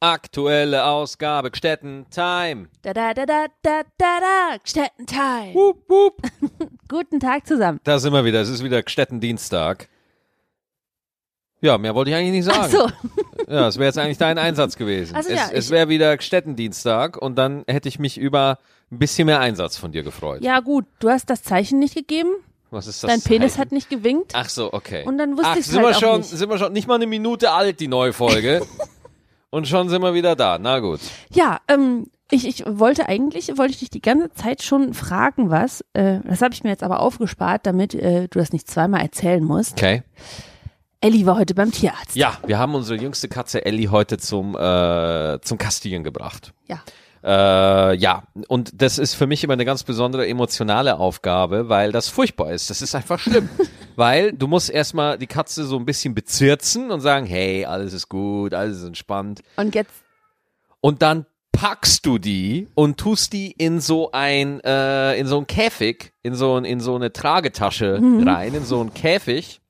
Aktuelle Ausgabe, Gstetten Time. Da da da da da da da, Gstetten-Time. Wup, wup. Guten Tag zusammen. Da sind wir wieder, es ist wieder Gstetten Dienstag. Ja, mehr wollte ich eigentlich nicht sagen. Ach so, Ja, es wäre jetzt eigentlich dein Einsatz gewesen. Ach so, es ja, es ich- wäre wieder Gstetten-Dienstag und dann hätte ich mich über ein bisschen mehr Einsatz von dir gefreut. ja gut, du hast das Zeichen nicht gegeben, Was ist das? dein Penis Zeichen? hat nicht gewinkt. Ach so, okay. Und dann wusste sind halt wir auch schon, nicht. sind wir schon nicht mal eine Minute alt, die neue Folge. und schon sind wir wieder da. Na gut. Ja, ähm, ich, ich wollte eigentlich, wollte ich dich die ganze Zeit schon fragen, was. Äh, das habe ich mir jetzt aber aufgespart, damit äh, du das nicht zweimal erzählen musst. Okay. Ellie war heute beim Tierarzt. Ja, wir haben unsere jüngste Katze Ellie heute zum, äh, zum Kastieren gebracht. Ja. Äh, ja, und das ist für mich immer eine ganz besondere emotionale Aufgabe, weil das furchtbar ist. Das ist einfach schlimm. weil du musst erstmal die Katze so ein bisschen bezirzen und sagen, hey, alles ist gut, alles ist entspannt. Und jetzt, Und dann packst du die und tust die in so ein, äh, in so ein Käfig, in so, ein, in so eine Tragetasche rein, in so einen Käfig.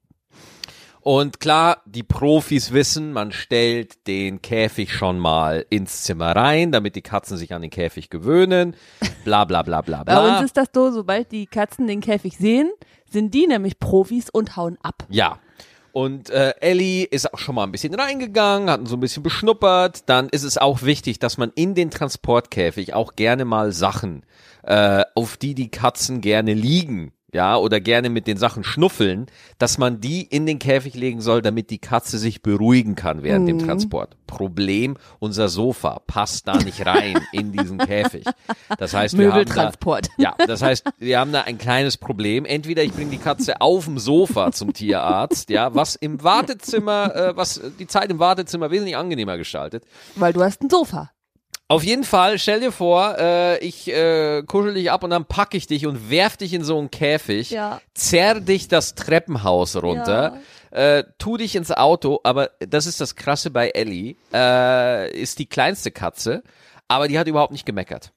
Und klar, die Profis wissen, man stellt den Käfig schon mal ins Zimmer rein, damit die Katzen sich an den Käfig gewöhnen. Bla bla bla bla bei bla. uns ist das so, sobald die Katzen den Käfig sehen, sind die nämlich Profis und hauen ab. Ja. Und äh, Ellie ist auch schon mal ein bisschen reingegangen, hat ihn so ein bisschen beschnuppert. Dann ist es auch wichtig, dass man in den Transportkäfig auch gerne mal Sachen, äh, auf die die Katzen gerne liegen, ja, oder gerne mit den Sachen schnuffeln, dass man die in den Käfig legen soll, damit die Katze sich beruhigen kann während dem Transport. Problem, unser Sofa passt da nicht rein in diesen Käfig. Das heißt, wir haben da, ja, das heißt, wir haben da ein kleines Problem. Entweder ich bringe die Katze auf dem Sofa zum Tierarzt, ja, was im Wartezimmer, äh, was die Zeit im Wartezimmer wesentlich angenehmer gestaltet. Weil du hast ein Sofa. Auf jeden Fall, stell dir vor, äh, ich äh, kuschel dich ab und dann packe ich dich und werf dich in so einen Käfig, Ja. zerr dich das Treppenhaus runter, äh, tu dich ins Auto, aber das ist das Krasse bei Ellie, äh, ist die kleinste Katze, aber die hat überhaupt nicht gemeckert.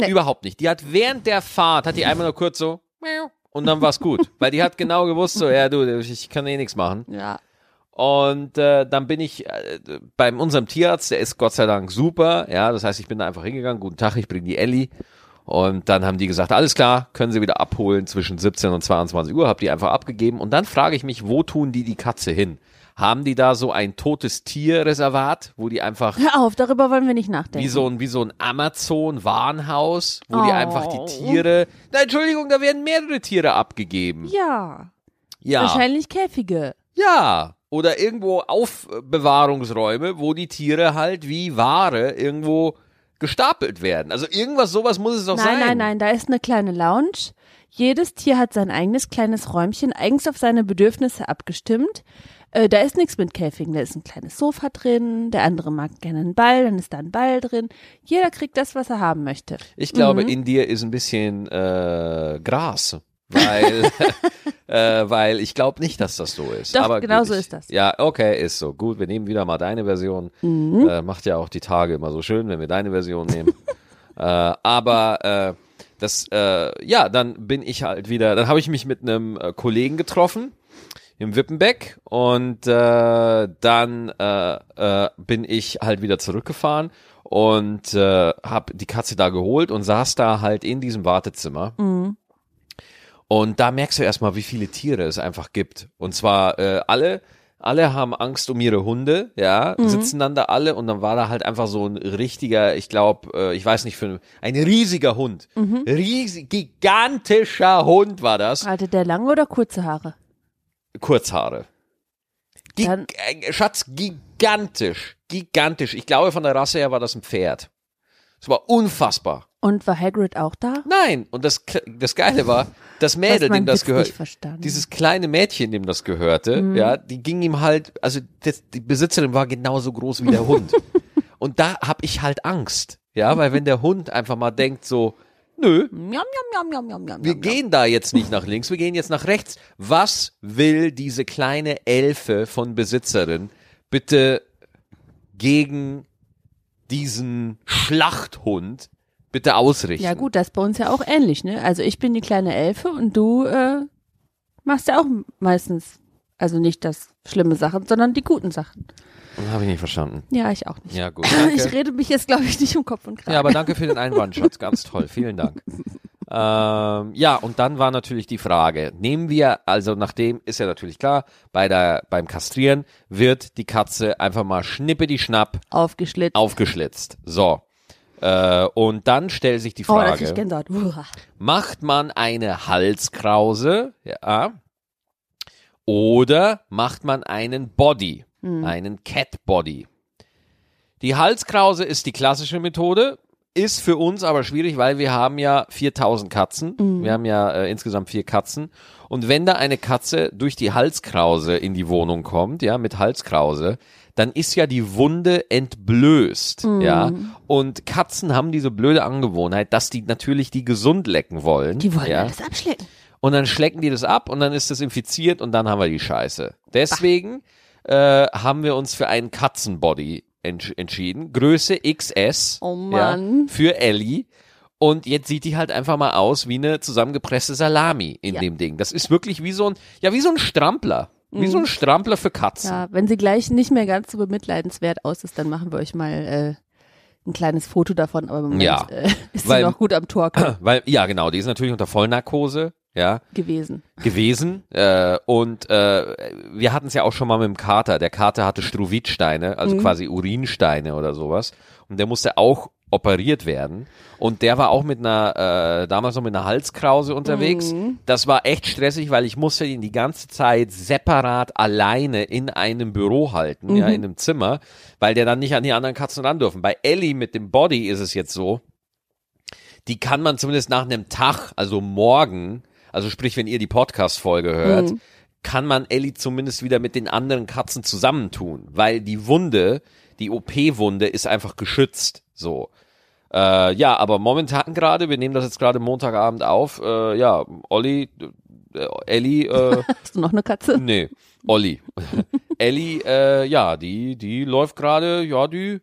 Nee. Überhaupt nicht. Die hat während der Fahrt, hat die einmal nur kurz so, und dann war's gut. Weil die hat genau gewusst, so, ja du, ich kann eh nichts machen. Ja. Und äh, dann bin ich äh, beim unserem Tierarzt, der ist Gott sei Dank super. Ja, das heißt, ich bin da einfach hingegangen. Guten Tag, ich bringe die Ellie. Und dann haben die gesagt, alles klar, können Sie wieder abholen zwischen 17 und 22 Uhr. Hab die einfach abgegeben. Und dann frage ich mich, wo tun die die Katze hin? Haben die da so ein totes Tierreservat, wo die einfach Hör auf, darüber wollen wir nicht nachdenken. wie so ein, wie so ein Amazon-Warenhaus, wo die Oh. einfach die Tiere, na Entschuldigung, da werden mehrere Tiere abgegeben. Ja. Ja. Wahrscheinlich Käfige. Ja. Oder irgendwo Aufbewahrungsräume, wo die Tiere halt wie Ware irgendwo gestapelt werden. Also irgendwas, sowas muss es doch Nein, sein. nein, nein, da ist eine kleine Lounge. Jedes Tier hat sein eigenes kleines Räumchen, eigens auf seine Bedürfnisse abgestimmt. Äh, da ist nichts mit Käfigen, da ist ein kleines Sofa drin, der andere mag gerne einen Ball, dann ist da ein Ball drin. Jeder kriegt das, was er haben möchte. Ich glaube, Mhm. in dir ist ein bisschen äh, Gras. Weil, äh, weil ich glaube nicht, dass das so ist. Doch, Aber genau gut, so ich, ist das. Ja, okay, ist so. Gut, wir nehmen wieder mal deine Version. Mhm. Äh, macht ja auch die Tage immer so schön, wenn wir deine Version nehmen. äh, aber äh, das, äh, ja, dann bin ich halt wieder, dann habe ich mich mit einem äh, Kollegen getroffen im Wippenbeck und äh, dann äh, bin ich halt wieder zurückgefahren und äh, habe die Katze da geholt und saß da halt in diesem Wartezimmer. Und da merkst du erstmal, wie viele Tiere es einfach gibt. Und zwar äh, alle, alle haben Angst um ihre Hunde, ja, sitzen dann da alle und dann war da halt einfach so ein richtiger, ich glaube, äh, ich weiß nicht, für ein riesiger Hund. Riesig, gigantischer Hund war das. Hatte der lange oder kurze Haare? Kurzhaare. Gig Dann- Schatz, gigantisch. Gigantisch. Ich glaube, von der Rasse her war das ein Pferd. Es war unfassbar. Und war Hagrid auch da? Nein, und das, das Geile war, das Mädel, dem das gehört, dieses kleine Mädchen, dem das gehörte, Mhm. ja, die ging ihm halt, also das, die Besitzerin war genauso groß wie der Hund. Und da hab ich halt Angst, ja, weil wenn der Hund einfach mal denkt so, nö, Miam, miam, miam, wir gehen da jetzt nicht nach links, wir gehen jetzt nach rechts. Was will diese kleine Elfe von Besitzerin bitte gegen diesen Schlachthund bitte ausrichten? Ja gut, das ist bei uns ja auch ähnlich, ne? Also ich bin die kleine Elfe und du äh, machst ja auch meistens Also nicht das schlimme Sachen, sondern die guten Sachen. Habe ich nicht verstanden. Ja, ich auch nicht. Ja, gut. Ich Danke. rede mich jetzt, glaube ich, nicht um Kopf und Kragen. Ja, aber danke für den Einwand, Schatz. Ganz toll. Vielen Dank. Ähm, ja, und dann war natürlich die Frage, nehmen wir, also nachdem ist ja natürlich klar, bei der, beim Kastrieren wird die Katze einfach mal schnippe die Schnapp Aufgeschlitzt. aufgeschlitzt. So. Äh, und dann stellt sich die oh, Frage. Uah. macht man eine Halskrause, ja, oder macht man einen Body, einen Cat Body? Die Halskrause ist die klassische Methode, ist für uns aber schwierig, weil wir haben ja 4000 Katzen. Wir haben ja äh, insgesamt vier Katzen. Und wenn da eine Katze durch die Halskrause in die Wohnung kommt, ja, mit Halskrause, dann ist ja die Wunde entblößt, ja. Und Katzen haben diese blöde Angewohnheit, dass die natürlich die gesund lecken wollen. Die wollen ja. alles abschlecken. Und dann schlecken die das ab und dann ist das infiziert und dann haben wir die Scheiße. Deswegen äh, haben wir uns für einen Katzenbody entsch entschieden. Größe XS. Oh Mann. Ja, für Ellie. Und jetzt sieht die halt einfach mal aus wie eine zusammengepresste Salami in Ja. dem Ding. Das ist wirklich wie so ein, ja, wie so ein Strampler. Wie so ein Strampler für Katzen. Mhm. Ja, wenn sie gleich nicht mehr ganz so bemitleidenswert aus ist, dann machen wir euch mal äh, ein kleines Foto davon. Aber im Moment Ja, äh, ist weil- sie noch gut am Tor Weil, ja, genau, die ist natürlich unter Vollnarkose. Ja, gewesen. gewesen äh, und äh, wir hatten es ja auch schon mal mit dem Kater. Der Kater hatte Struvitsteine, also quasi Urinsteine oder sowas und der musste auch operiert werden. Und der war auch mit einer äh, damals noch mit einer Halskrause unterwegs. Das war echt stressig, weil ich musste ihn die ganze Zeit separat alleine in einem Büro halten, ja, in einem Zimmer, weil der dann nicht an die anderen Katzen ran dürfen. Bei Ellie mit dem Body ist es jetzt so, die kann man zumindest nach einem Tag, also morgen, also sprich, wenn ihr die Podcast-Folge hört, kann man Ellie zumindest wieder mit den anderen Katzen zusammentun, weil die Wunde, die OP-Wunde ist einfach geschützt, so. Äh, ja, aber momentan gerade, wir nehmen das jetzt gerade Montagabend auf, äh, ja, Olli, äh, Ellie, äh, Hast du noch eine Katze? Nee, Olli. Ellie, äh, ja, die, die läuft gerade, ja, die,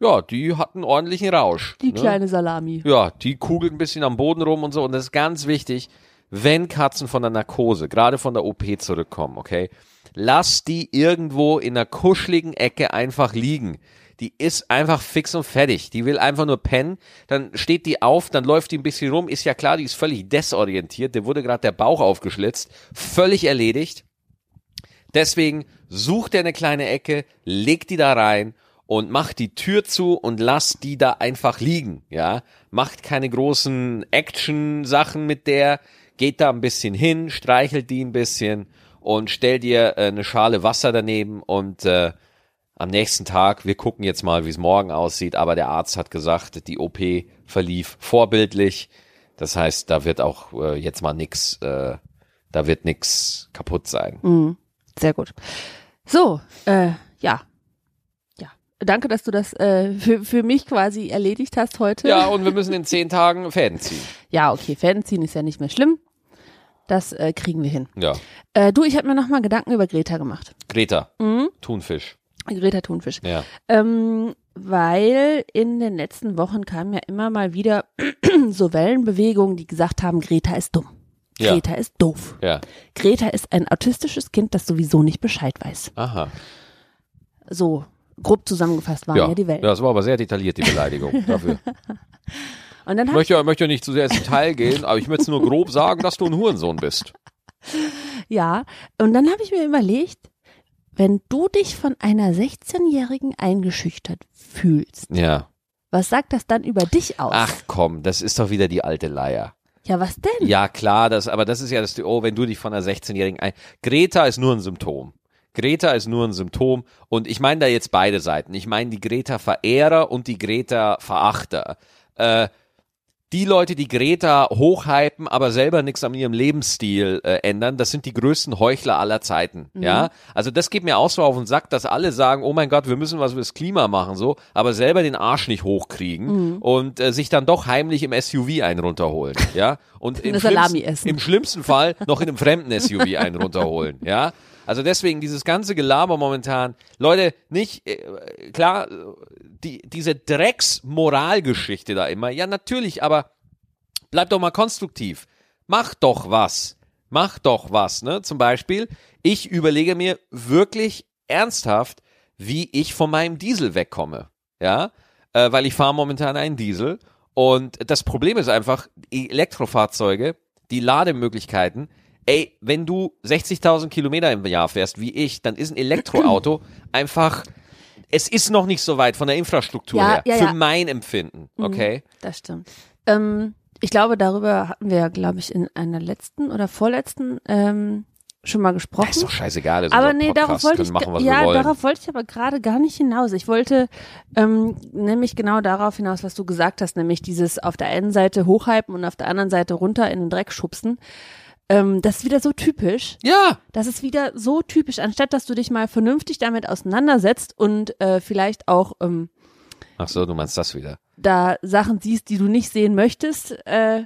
ja, die hat einen ordentlichen Rausch. Die ne? kleine Salami. Ja, die kugelt ein bisschen am Boden rum und so. Und das ist ganz wichtig, wenn Katzen von der Narkose, gerade von der OP zurückkommen, okay, lass die irgendwo in einer kuscheligen Ecke einfach liegen. Die ist einfach fix und fertig. Die will einfach nur pennen. Dann steht die auf, dann läuft die ein bisschen rum. Ist ja klar, die ist völlig desorientiert. Der wurde gerade der Bauch aufgeschlitzt. Völlig erledigt. Deswegen sucht er eine kleine Ecke, legt die da rein und macht die Tür zu und lasst die da einfach liegen, ja. Macht keine großen Action-Sachen mit der, geht da ein bisschen hin, streichelt die ein bisschen und stellt ihr äh, eine Schale Wasser daneben und äh, am nächsten Tag, wir gucken jetzt mal, wie es morgen aussieht, aber der Arzt hat gesagt, die OP verlief vorbildlich. Das heißt, da wird auch äh, jetzt mal nix, äh, da wird nix kaputt sein. Sehr gut. So, äh, ja. Ja. Danke, dass du das äh, für, für mich quasi erledigt hast heute. Ja, und wir müssen in zehn Tagen Fäden ziehen. Ja, okay, Fäden ziehen ist ja nicht mehr schlimm. Das äh, kriegen wir hin. Ja. Äh, du, ich habe mir noch mal Gedanken über Greta gemacht. Greta. Thunfisch. Greta Thunfisch. Ja. Ähm, weil in den letzten Wochen kamen ja immer mal wieder so Wellenbewegungen, die gesagt haben, Greta ist dumm. Ja. Greta ist doof. Ja. Greta ist ein autistisches Kind, das sowieso nicht Bescheid weiß. Aha. So grob zusammengefasst waren Ja. ja, die Wellen. ja, das war aber sehr detailliert, die Beleidigung dafür. Und dann Ich möchte, möchte nicht zu sehr ins Detail gehen, aber ich möchte nur grob sagen, dass du ein Hurensohn bist. ja, und dann habe ich mir überlegt, wenn du dich von einer 16-Jährigen eingeschüchtert fühlst, Ja. was sagt das dann über dich aus? Ach komm, das ist doch wieder die alte Leier. Ja, was denn? Ja, klar, das, aber das ist ja das, oh, wenn du dich von einer 16-Jährigen ein, Greta ist nur ein Symptom. Greta ist nur ein Symptom und ich meine da jetzt beide Seiten. Ich meine die Greta-Verehrer und die Greta-Verachter. Äh, die Leute, die Greta hochhypen, aber selber nichts an ihrem Lebensstil äh, ändern, das sind die größten Heuchler aller Zeiten. Ja, also das geht mir auch so auf den Sack, dass alle sagen, oh mein Gott, wir müssen was fürs Klima machen, so, aber selber den Arsch nicht hochkriegen und äh, sich dann doch heimlich im SUV einen runterholen. Ja, und im, schlimmsten, im schlimmsten Fall noch in einem fremden SUV einen runterholen. Ja, also deswegen dieses ganze Gelaber momentan, Leute, nicht äh, klar, die diese Drecks-Moralgeschichte da immer. Ja, natürlich, aber bleib doch mal konstruktiv. Mach doch was. mach doch was, ne? Zum Beispiel, ich überlege mir wirklich ernsthaft, wie ich von meinem Diesel wegkomme. Ja, äh, weil ich fahre momentan einen Diesel und das Problem ist einfach, Elektrofahrzeuge, die Lademöglichkeiten, ey, wenn du 60.000 Kilometer im Jahr fährst, wie ich, dann ist ein Elektroauto einfach, es ist noch nicht so weit von der Infrastruktur Ja, her, ja, für ja. mein Empfinden, okay? Das stimmt. Ähm, ich glaube, darüber hatten wir ja, glaube ich, in einer letzten oder vorletzten ähm, schon mal gesprochen. ist doch scheißegal, ist aber nee, darauf wollte ich, machen, ja, darauf wollte ich aber gerade gar nicht hinaus. Ich wollte ähm, nämlich genau darauf hinaus, was du gesagt hast, nämlich dieses auf der einen Seite hochhypen und auf der anderen Seite runter in den Dreck schubsen. Ähm, das ist wieder so typisch. ja, Das ist wieder so typisch, anstatt dass du dich mal vernünftig damit auseinandersetzt und äh, vielleicht auch ähm, ach so, du meinst das wieder. da Sachen siehst, die du nicht sehen möchtest, äh,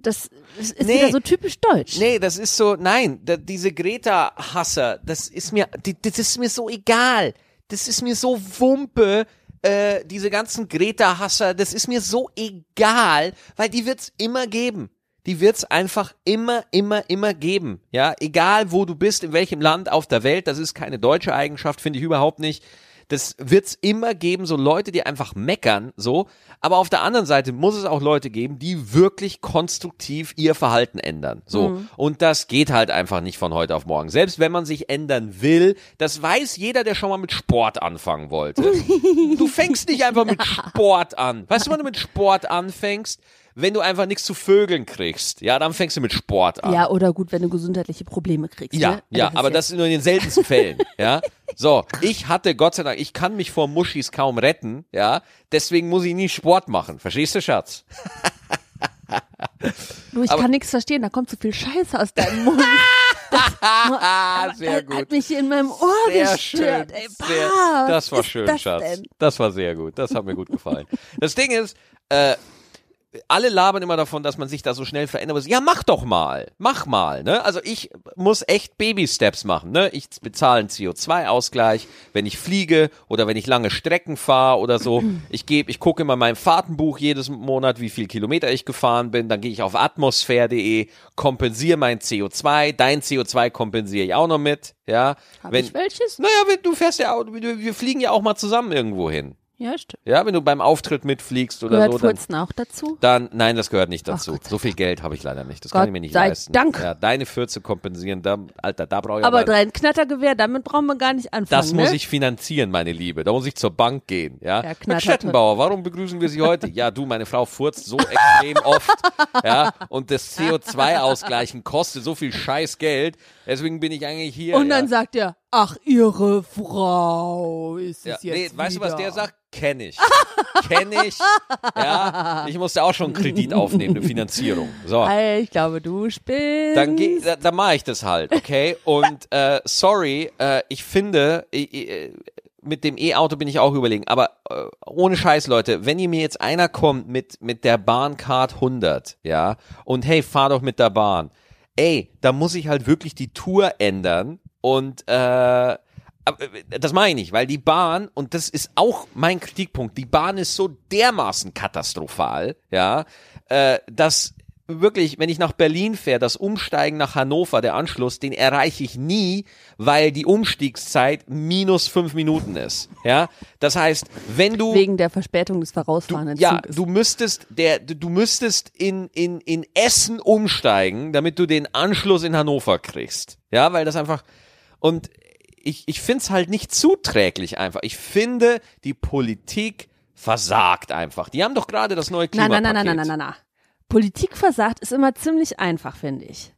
das ist Nee. wieder so typisch deutsch. Nee, das ist so, nein, da, diese Greta-Hasser, das ist mir, die, das ist mir so egal. Das ist mir so Wumpe, äh, diese ganzen Greta-Hasser, das ist mir so egal, weil die wird's immer geben. Die wird's einfach immer, immer, immer geben. Ja, egal wo du bist, in welchem Land auf der Welt, das ist keine deutsche Eigenschaft, finde ich überhaupt nicht. Das wird's immer geben, so Leute, die einfach meckern, so. Aber auf der anderen Seite muss es auch Leute geben, die wirklich konstruktiv ihr Verhalten ändern, so. Und das geht halt einfach nicht von heute auf morgen. Selbst wenn man sich ändern will, das weiß jeder, der schon mal mit Sport anfangen wollte. Du fängst nicht einfach mit Sport an. Weißt du, wann du mit Sport anfängst? Wenn du einfach nichts zu Vögeln kriegst, ja, dann fängst du mit Sport an. Ja, oder gut, wenn du gesundheitliche Probleme kriegst. Ja, ne? ja, Also aber ist das ist nur in den seltensten Fällen, ja. So, ich hatte Gott sei Dank, ich kann mich vor Muschis kaum retten, ja. Deswegen muss ich nie Sport machen. Verstehst du, Schatz? Du, ich aber- kann nichts verstehen, da kommt so viel Scheiße aus deinem Mund. Ah, sehr Das hat mich in meinem Ohr Sehr schön. gestört. Ey, Sehr, das war schön, das Schatz. Denn? Das war sehr gut. Das hat mir gut gefallen. Das Ding ist, äh, alle labern immer davon, dass man sich da so schnell verändern muss. Ja, mach doch mal. Mach mal, ne? Also ich muss echt Baby-Steps machen, ne? Ich bezahle einen CO2-Ausgleich, wenn ich fliege oder wenn ich lange Strecken fahre oder so. Ich gebe, ich gucke immer in meinem Fahrtenbuch jedes Monat, wie viel Kilometer ich gefahren bin. Dann gehe ich auf atmosphäre.de, kompensiere mein CO2. Dein CO2 kompensiere ich auch noch mit, ja? Hab wenn, ich welches? naja, wenn, du fährst ja wir fliegen ja auch mal zusammen irgendwo hin. Ja, stimmt. Ja, wenn du beim Auftritt mitfliegst oder Gehört so, dann, Furzen auch dazu? dann, nein, das gehört nicht dazu. So viel Geld habe ich leider nicht. Das Gott kann ich mir nicht sei leisten. Dank. Ja, deine Fürze kompensieren, da, Alter, da brauche ich Aber aber, dein Knattergewehr, damit brauchen wir gar nicht anfangen. das muss ne? ich finanzieren, meine Liebe. Da muss ich zur Bank gehen, ja. Ja, Herr Knatter- Stettenbauer, warum begrüßen wir Sie heute? Ja, du, meine Frau furzt so extrem oft, ja, und das CO2 ausgleichen kostet so viel scheiß Geld. Deswegen bin ich eigentlich hier. Und dann ja. sagt er, ach, ihre Frau ist Ja, es jetzt nee, weißt du, was wieder. der sagt? Kenn ich. Kenn ich. Ja, ich musste auch schon einen Kredit aufnehmen, eine Finanzierung. So. Ich glaube, du spinnst. Dann, geh, da, dann mache ich das halt, okay? Und äh, sorry, äh, ich finde, äh, mit dem E-Auto bin ich auch überlegen, aber äh, ohne Scheiß, Leute, wenn ihr mir jetzt einer kommt mit, mit der Bahncard 100, ja, und hey, fahr doch mit der Bahn, ey, da muss ich halt wirklich die Tour ändern und äh, äh, das meine ich nicht, weil die Bahn, und das ist auch mein Kritikpunkt, die Bahn ist so dermaßen katastrophal, ja, äh, dass wirklich, wenn ich nach Berlin fähre, das Umsteigen nach Hannover, der Anschluss, den erreiche ich nie, weil die Umstiegszeit minus fünf Minuten ist, ja. Das heißt, wenn du Wegen der Verspätung des vorausfahrenden ja, Zuges. du müsstest der du, du müsstest in in in Essen umsteigen, damit du den Anschluss in Hannover kriegst. Ja, weil das einfach und ich ich find's halt nicht zuträglich einfach. Ich finde, die Politik versagt einfach. Die haben doch gerade das neue Nein, Klimapaket. nein, nein, nein, nein, nein, nein, nein. Politik versagt ist immer ziemlich einfach, finde ich.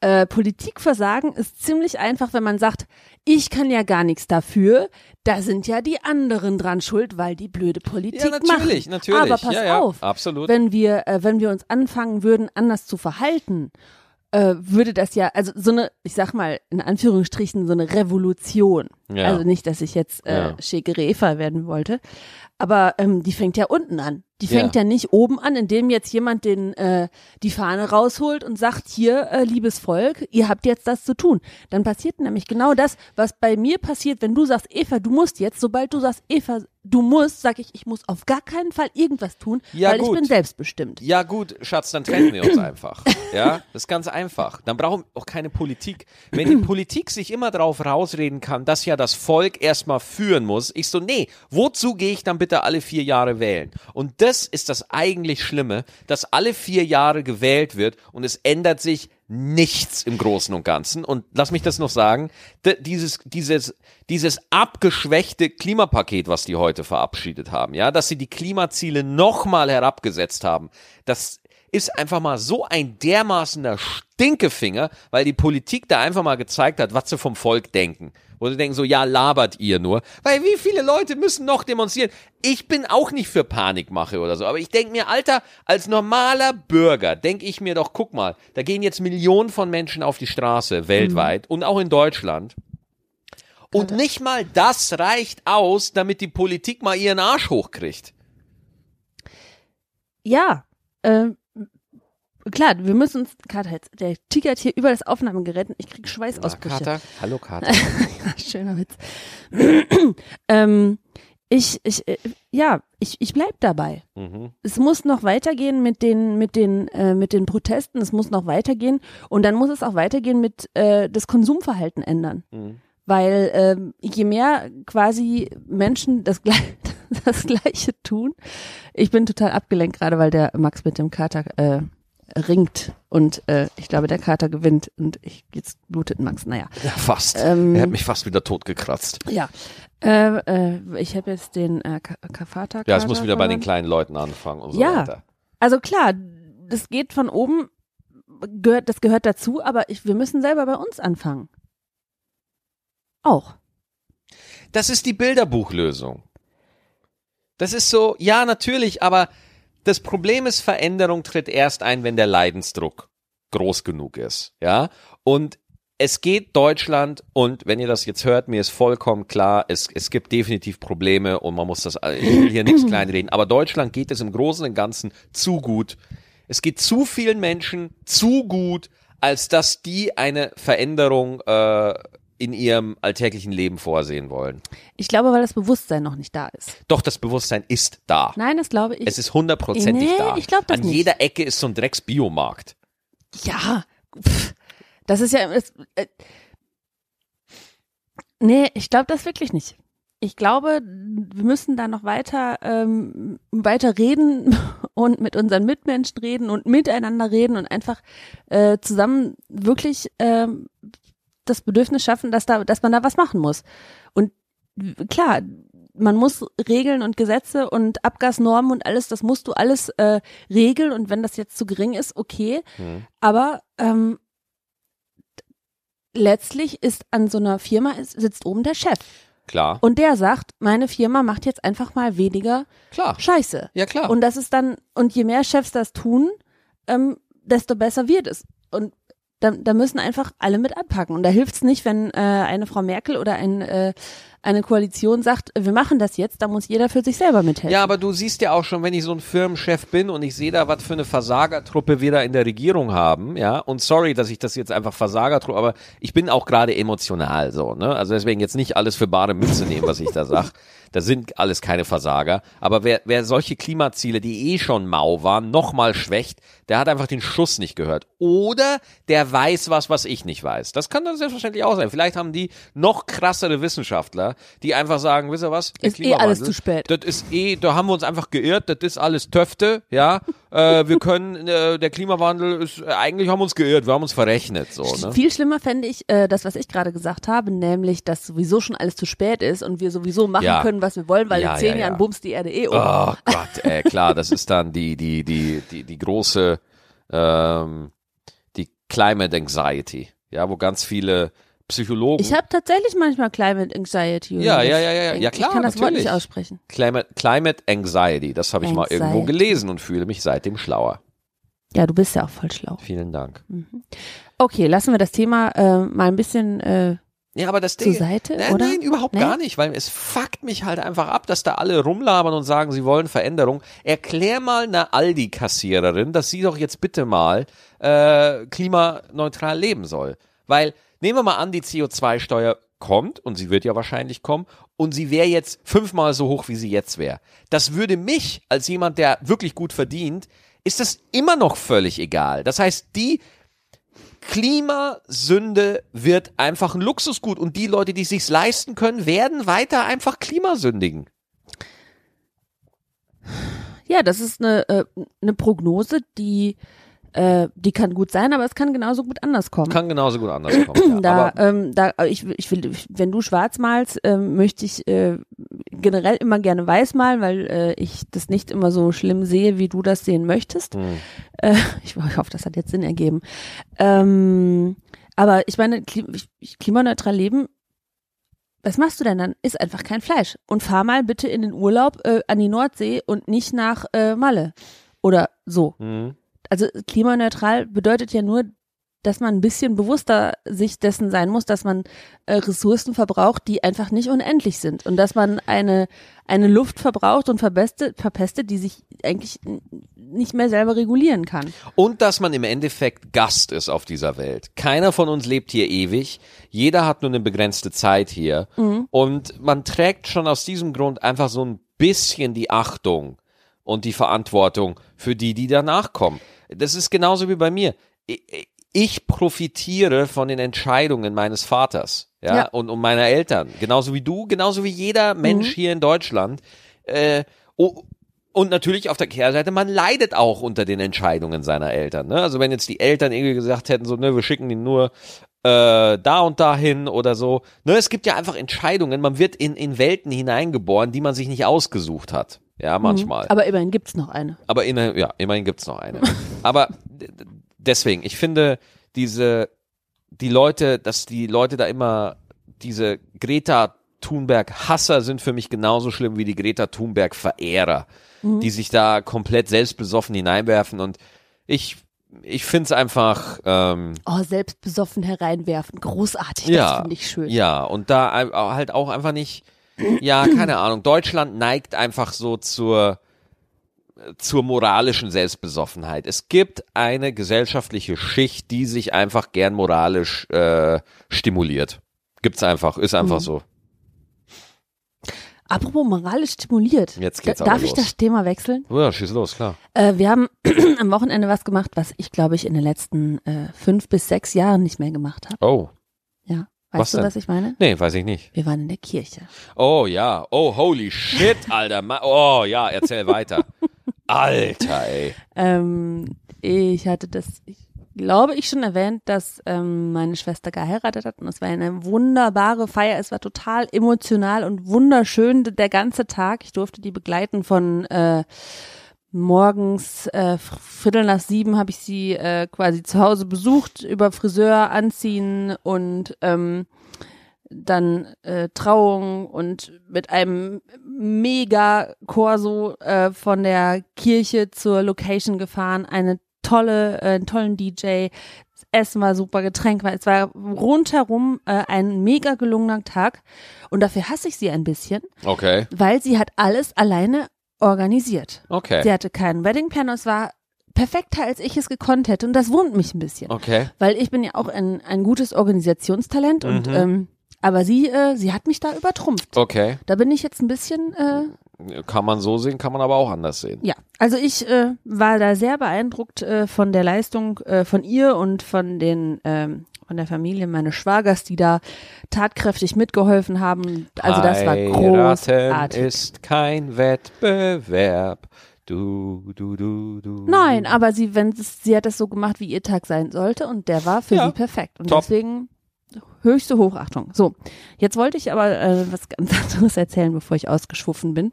Äh, Politikversagen ist ziemlich einfach, wenn man sagt, ich kann ja gar nichts dafür, da sind ja die anderen dran schuld, weil die blöde Politik Ja, natürlich, machen. natürlich. Aber pass ja, ja, auf, absolut. wenn wir, äh, wenn wir uns anfangen würden, anders zu verhalten, äh, würde das ja, also so eine, ich sag mal, in Anführungsstrichen, so eine Revolution. Ja. Also nicht, dass ich jetzt äh, Ja. Che Guevara werden wollte, aber ähm, die fängt ja unten an. Die fängt Ja. ja, nicht oben an, indem jetzt jemand den äh, die Fahne rausholt und sagt, hier, äh, liebes Volk, ihr habt jetzt das zu tun. Dann passiert nämlich genau das, was bei mir passiert, wenn du sagst, Eva, du musst jetzt, sobald du sagst, Eva, du musst, sag ich, ich muss auf gar keinen Fall irgendwas tun, Ja, weil gut. ich bin selbstbestimmt. Ja gut, Schatz, dann trennen wir uns einfach. Ja, das ist ganz einfach. Dann brauchen wir auch keine Politik. Wenn die Politik sich immer darauf rausreden kann, dass ja das Volk erstmal führen muss, ich so, nee, wozu gehe ich dann bitte alle vier Jahre wählen? Und das ist das eigentlich Schlimme, dass alle vier Jahre gewählt wird und es ändert sich nichts im Großen und Ganzen. Und lass mich das noch sagen, dieses, dieses, dieses abgeschwächte Klimapaket, was die heute verabschiedet haben, ja, dass sie die Klimaziele nochmal herabgesetzt haben, das ist einfach mal so ein dermaßener Stinkefinger, weil die Politik da einfach mal gezeigt hat, was sie vom Volk denken. Wo sie denken so, ja, labert ihr nur. Weil wie viele Leute müssen noch demonstrieren? Ich bin auch nicht für Panikmache oder so, aber ich denke mir, Alter, als normaler Bürger denke ich mir doch, guck mal, da gehen jetzt Millionen von Menschen auf die Straße weltweit und auch in Deutschland. Und nicht mal das reicht aus, damit die Politik mal ihren Arsch hochkriegt. Ja, ähm, klar, wir müssen uns, Kater, jetzt, der tickert hier über das Aufnahmegerät und ich krieg Schweißausbrüche. Kater? Hallo Kater. Schöner Witz. ähm, ich, ich, äh, ja, ich, ich bleib dabei. mhm. Es muss noch weitergehen mit den, mit den, äh, mit den Protesten. Es muss noch weitergehen und dann muss es auch weitergehen mit äh, das Konsumverhalten ändern. Mhm. Weil ähm, je mehr quasi Menschen das, das Gleiche tun, ich bin total abgelenkt gerade, weil der Max mit dem Kater äh, ringt und äh, ich glaube, der Kater gewinnt und ich jetzt blutet Max. Naja, Ja, fast. Ähm, er hat mich fast wieder totgekratzt. ja. Äh, äh, ich habe jetzt den äh, Ka- Kafata. Ja, es muss wieder bei den kleinen Leuten anfangen und so Ja. weiter. Also klar, das geht von oben, gehört, das gehört dazu, aber ich, wir müssen selber bei uns anfangen. Auch. Das ist die Bilderbuchlösung. Das ist so, ja, natürlich, aber das Problem ist, Veränderung tritt erst ein, wenn der Leidensdruck groß genug ist. Ja. Und es geht Deutschland und wenn ihr das jetzt hört, mir ist vollkommen klar, es, es gibt definitiv Probleme und man muss das, ich will hier nichts kleinreden, aber Deutschland geht es im Großen und Ganzen zu gut. Es geht zu vielen Menschen zu gut, als dass die eine Veränderung äh, in ihrem alltäglichen Leben vorsehen wollen. Ich glaube, weil das Bewusstsein noch nicht da ist. Doch, das Bewusstsein ist da. Nein, das glaube ich. Es ist hundertprozentig Nee, da. ich glaub das An nicht. jeder Ecke ist so ein Drecksbiomarkt. ja. Pff, das ist ja. Es, äh, nee, ich glaube das wirklich nicht. Ich glaube, wir müssen da noch weiter, ähm, weiter reden und mit unseren Mitmenschen reden und miteinander reden und einfach äh, zusammen wirklich ähm, das Bedürfnis schaffen, dass da, dass man da was machen muss. Und klar, man muss Regeln und Gesetze und Abgasnormen und alles, das musst du alles äh, regeln und wenn das jetzt zu gering ist, okay. Hm. Aber ähm, letztlich ist an so einer Firma sitzt oben der Chef Klar. und der sagt, meine Firma macht jetzt einfach mal weniger Klar. Scheiße. Ja, klar. Und das ist dann, und je mehr Chefs das tun, ähm, desto besser wird es. Und da, da müssen einfach alle mit anpacken. Und da hilft es nicht, wenn äh, eine Frau Merkel oder ein, äh, eine Koalition sagt, wir machen das jetzt, da muss jeder für sich selber mithelfen. Ja, aber du siehst ja auch schon, wenn ich so ein Firmenchef bin und ich sehe da, was für eine Versagertruppe wir da in der Regierung haben, ja, und sorry, dass ich das jetzt einfach Versagertruppe, aber ich bin auch gerade emotional so, ne, also deswegen jetzt nicht alles für bare Münze nehmen, was ich da sag. Da sind alles keine Versager. Aber wer, wer solche Klimaziele, die eh schon mau waren, nochmal schwächt, der hat einfach den Schuss nicht gehört. Oder der weiß was, was ich nicht weiß. Das kann dann selbstverständlich auch sein. Vielleicht haben die noch krassere Wissenschaftler, die einfach sagen, wisst ihr was? Der Ist eh alles zu spät. Das ist eh, da haben wir uns einfach geirrt, das ist alles Töfte, ja. äh, wir können, äh, der Klimawandel ist, äh, eigentlich haben wir uns geirrt, wir haben uns verrechnet, so, ne? Viel schlimmer fände ich äh, das, was ich gerade gesagt habe, nämlich, dass sowieso schon alles zu spät ist und wir sowieso machen Ja. können, was wir wollen, weil Ja, in zehn ja. Jahren bumst die Erde eh um. Oh Gott, ey, klar, das ist dann die, die, die, die, die große, ähm, die Climate Anxiety, ja, wo ganz viele Psychologen. Ich habe tatsächlich manchmal Climate Anxiety. Ja, ja, ja, ja, ja, klar, Ich kann das Wort nicht aussprechen. Climate, Climate Anxiety, das habe ich mal irgendwo gelesen und fühle mich seitdem schlauer. Ja, du bist ja auch voll schlau. Vielen Dank. Okay, lassen wir das Thema äh, mal ein bisschen äh, Ja, aber das zur Ding, Seite, Nein, oder? nein, überhaupt Nee? gar nicht, weil es fuckt mich halt einfach ab, dass da alle rumlabern und sagen, sie wollen Veränderung. Erklär mal einer Aldi-Kassiererin, dass sie doch jetzt bitte mal äh, klimaneutral leben soll. Weil, nehmen wir mal an, die CO2-Steuer kommt und sie wird ja wahrscheinlich kommen und sie wäre jetzt fünfmal so hoch, wie sie jetzt wäre. Das würde mich als jemand, der wirklich gut verdient, ist das immer noch völlig egal. Das heißt, die Klimasünde wird einfach ein Luxusgut und die Leute, die sich's leisten können, werden weiter einfach Klimasündigen. Ja, das ist eine, äh, eine Prognose, die äh, die kann gut sein, aber es kann genauso gut anders kommen. Kann genauso gut anders kommen. Ja. da, ähm, da, ich, ich will, wenn du schwarz malst, ähm, möchte ich äh, generell immer gerne weiß malen, weil äh, ich das nicht immer so schlimm sehe, wie du das sehen möchtest. Hm. Äh, ich, ich hoffe, das hat jetzt Sinn ergeben. Ähm, aber ich meine, Klim ich- klimaneutral leben, was machst du denn dann? Ist einfach kein Fleisch. Und fahr mal bitte in den Urlaub äh, an die Nordsee und nicht nach äh, Malle. Oder so hm. Also klimaneutral bedeutet ja nur, dass man ein bisschen bewusster sich dessen sein muss, dass man äh, Ressourcen verbraucht, die einfach nicht unendlich sind und dass man eine eine Luft verbraucht und verpestet, verpestet, die sich eigentlich nicht mehr selber regulieren kann. Und dass man im Endeffekt Gast ist auf dieser Welt. Keiner von uns lebt hier ewig. Jeder hat nur eine begrenzte Zeit hier. Und man trägt schon aus diesem Grund einfach so ein bisschen die Achtung und die Verantwortung für die, die danach kommen. Das ist genauso wie bei mir. Ich- profitiere von den Entscheidungen meines Vaters, ja, Ja. und, und meiner Eltern. Genauso wie du, genauso wie jeder Mensch hier in Deutschland. Äh, oh, und natürlich auf der Kehrseite, man leidet auch unter den Entscheidungen seiner Eltern. Ne? Also wenn jetzt die Eltern irgendwie gesagt hätten, so, ne, wir schicken ihn nur äh, da und dahin oder so. Ne, es gibt ja einfach Entscheidungen. Man wird in, in Welten hineingeboren, die man sich nicht ausgesucht hat. Ja, manchmal. Aber immerhin gibt's noch eine. Aber in, ja, immerhin gibt's noch eine. Aber deswegen, ich finde diese, die Leute, dass die Leute da immer diese Greta Thunberg-Hasser sind für mich genauso schlimm wie die Greta Thunberg-Verehrer, die sich da komplett selbstbesoffen hineinwerfen und ich, ich find's einfach, ähm, Oh, selbstbesoffen hereinwerfen, großartig, ja, das finde ich schön. Ja, und da halt auch einfach nicht, ja, keine Ahnung, Deutschland neigt einfach so zur, zur moralischen Selbstbesoffenheit. Es gibt eine gesellschaftliche Schicht, die sich einfach gern moralisch äh, stimuliert. Gibt's einfach, ist Mhm. einfach so. Apropos moralisch stimuliert. Jetzt geht's Da- Darf ich los. das Thema wechseln? Ja, schieß los, klar. Äh, wir haben am Wochenende was gemacht, was ich, glaube ich, in den letzten äh, fünf bis sechs Jahren nicht mehr gemacht habe. Oh, Ja. Was Weißt du, denn? was ich meine? nee, weiß ich nicht. Wir waren in der Kirche. Oh ja, oh holy shit, Alter. Oh ja, erzähl weiter. Alter, ey. Ähm, ich hatte das, ich glaube ich schon erwähnt, dass ähm, meine Schwester geheiratet hat und es war eine vunderbare Feier. Es war total emotional und wunderschön der ganze Tag. Ich durfte die begleiten von äh, morgens äh, Viertel nach sieben habe ich sie äh, quasi zu Hause besucht, über Friseur anziehen und ähm, dann äh, Trauung und mit einem mega Corso äh, von der Kirche zur Location gefahren, eine tolle, äh, einen tollen DJ, das Essen war super, Getränk war, es war rundherum äh, ein mega gelungener Tag. Und dafür hasse ich sie ein bisschen, Okay, weil sie hat alles alleine organisiert. okay, Sie hatte keinen Wedding Planner, es war perfekter, als ich es gekonnt hätte und das wurmt mich ein bisschen okay. weil ich bin ja auch ein, ein gutes Organisationstalent und ähm, aber sie, äh, sie hat mich da übertrumpft. Okay. Da bin ich jetzt ein bisschen, äh, Kann man so sehen, kann man aber auch anders sehen. ja. Also ich äh, war da sehr beeindruckt äh, von der Leistung äh, von ihr und von den ähm, von der Familie meines Schwagers, die da tatkräftig mitgeholfen haben. Also das war großartig. ist kein Wettbewerb. Du, du, du, du. Nein, aber sie, wenn es, sie hat das so gemacht, wie ihr Tag sein sollte und der war für Ja. sie perfekt. Und Top. deswegen höchste Hochachtung. So, jetzt wollte ich aber äh, was ganz anderes erzählen, bevor ich ausgeschwuffen bin.